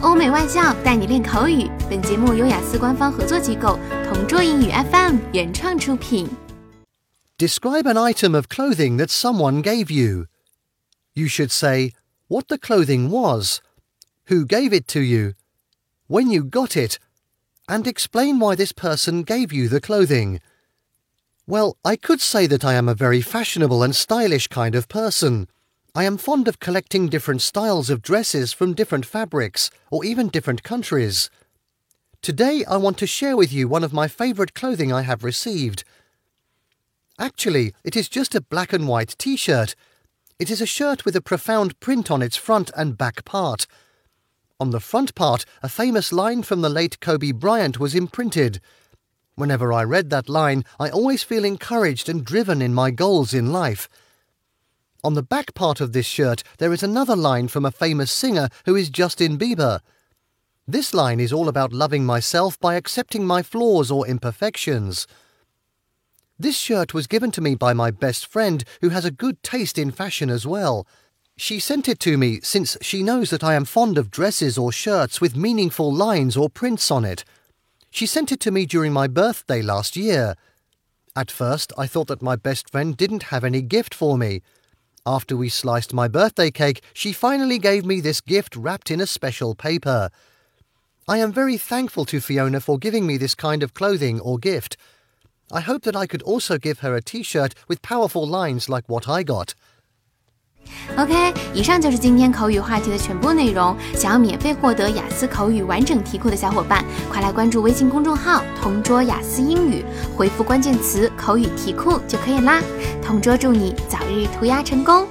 欧美外教带你练口语。本节目由雅思官方合作机构同桌英语 FM 原创出品。Describe an item of clothing that someone gave you. You should say what the clothing was, who gave it to you, when you got it, and explain why this person gave you the clothing. Well, I could say that I am a very fashionable and stylish kind of person. I am fond of collecting different styles of dresses from different fabrics, or even different countries. Today I want to share with you one of my favourite clothing I have received. Actually, it is just a black and white t shirt. It is a shirt with a profound print on its front and back part. On the front part, a famous line from the late Kobe Bryant was imprinted. Whenever I read that line, I always feel encouraged and driven in my goals in life. On the back part of this shirt, there is another line from a famous singer who is Justin Bieber. This line is all about loving myself by accepting my flaws or imperfections. This shirt was given to me by my best friend, who has a good taste in fashion as well. She sent it to me since she knows that I am fond of dresses or shirts with meaningful lines or prints on it. She sent it to me during my birthday last year. At first, I thought that my best friend didn't have any gift for me. After we sliced my birthday cake, she finally gave me this gift wrapped in a special paper. I am very thankful to Fiona for giving me this kind of clothing or gift. I hope that I could also give her a t shirt with powerful lines like what I got. OK，以上就是今天口语话题的全部内容。想要免费获得雅思口语完整题库的小伙伴，快来关注微信公众号“同桌雅思英语”，回复关键词“口语题库”就可以啦。同桌祝你早日涂鸦成功！